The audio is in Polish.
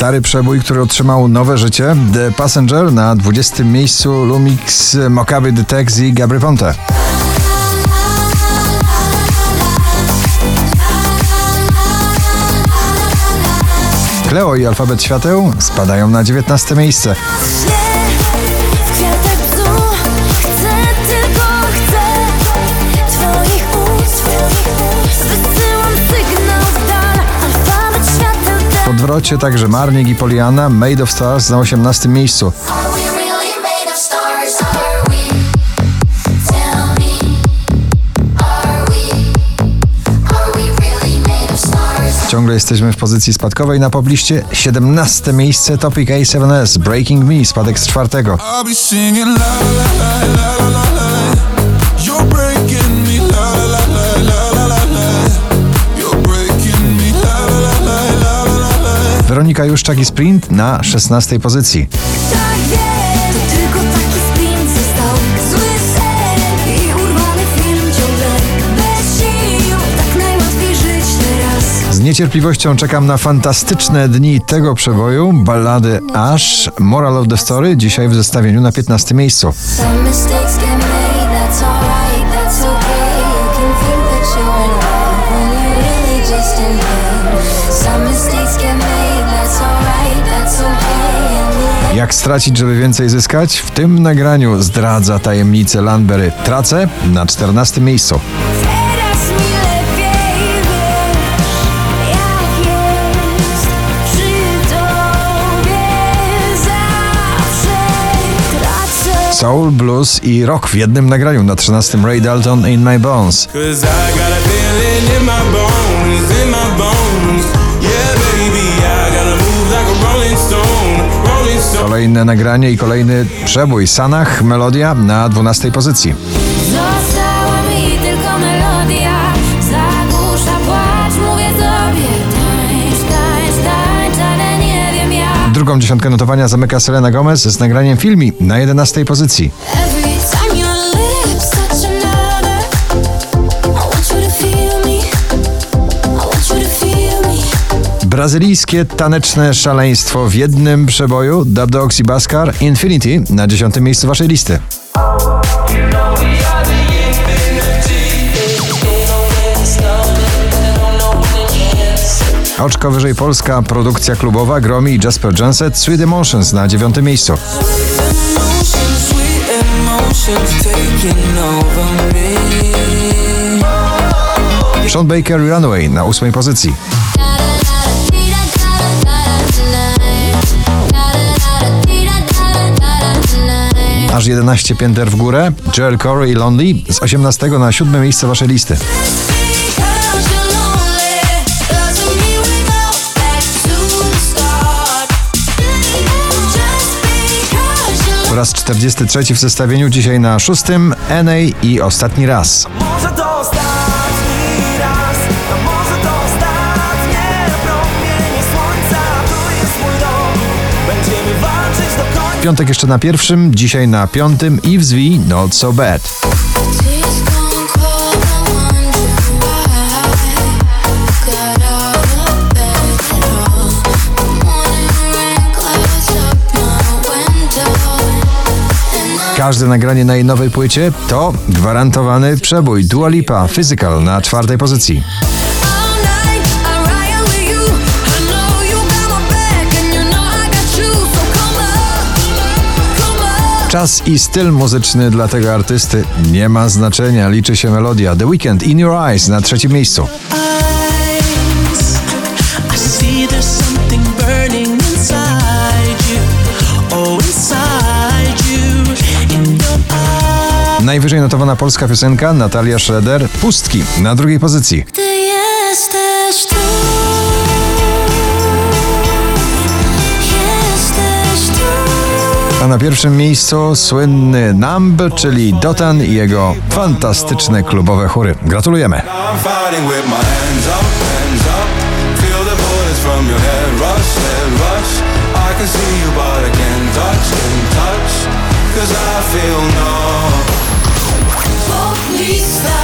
Stary przebój, który otrzymał nowe życie. The Passenger na 20. miejscu Lumix Mokaby Detex i Gabry Ponte. Kleo i Alfabet Świateł spadają na 19 miejsce. Odwrocie także Marnik i Poliana Made of Stars na 18 miejscu. Ciągle jesteśmy w pozycji spadkowej na pobliście. 17 miejsce Topic A7S Breaking Me spadek z czwartego. Weronika Juszczak i Sprint na 16 pozycji. Tak Tak Z niecierpliwością czekam na fantastyczne dni tego przeboju, ballady Ash, Moral of the Story, dzisiaj w zestawieniu na 15 miejscu. Jak stracić, żeby więcej zyskać? W tym nagraniu zdradza tajemnicę Landberry. Tracę na 14 miejscu. Teraz mi lepiej wiesz, jak jest przy tobie zawsze tracę. Soul, blues i rock w jednym nagraniu na 13 Ray Dalton In My Bones. Kolejne nagranie i kolejny przebój. Sanach, melodia na 12 pozycji. Została mi tylko melodia Zagłusza płacz, mówię tobie Tańcz, tańcz, tańcz, ale nie wiem jak Drugą dziesiątkę notowania zamyka Selena Gomez z nagraniem filmi na 11 pozycji. Brazylijskie taneczne szaleństwo w jednym przeboju Dub Dogs i Baskar Infinity na 10 miejscu waszej listy. Oczko wyżej polska produkcja klubowa Gromi i Jasper Janset Sweet Emotions na 9 miejscu. Sean Baker Runaway na 8 pozycji. Aż 11 pięter w górę Joel Corey i Lonely z 18 na 7 miejsce waszej listy. Raz 43 w zestawieniu dzisiaj na 6 NA i ostatni raz. Piątek jeszcze na pierwszym, dzisiaj na piątym i w zwi Not So Bad. Każde nagranie na jej nowej płycie to gwarantowany przebój Dua Lipa Physical na czwartej pozycji. Czas i styl muzyczny dla tego artysty nie ma znaczenia, liczy się melodia. The Weeknd In Your Eyes na trzecim miejscu. Oh. Najwyżej notowana polska piosenka Natalia Schroeder Pustki na drugiej pozycji. Ty jesteś tu. A na pierwszym miejscu słynny Numb, czyli Dotan i jego fantastyczne klubowe chóry. Gratulujemy! Cause I feel. Polis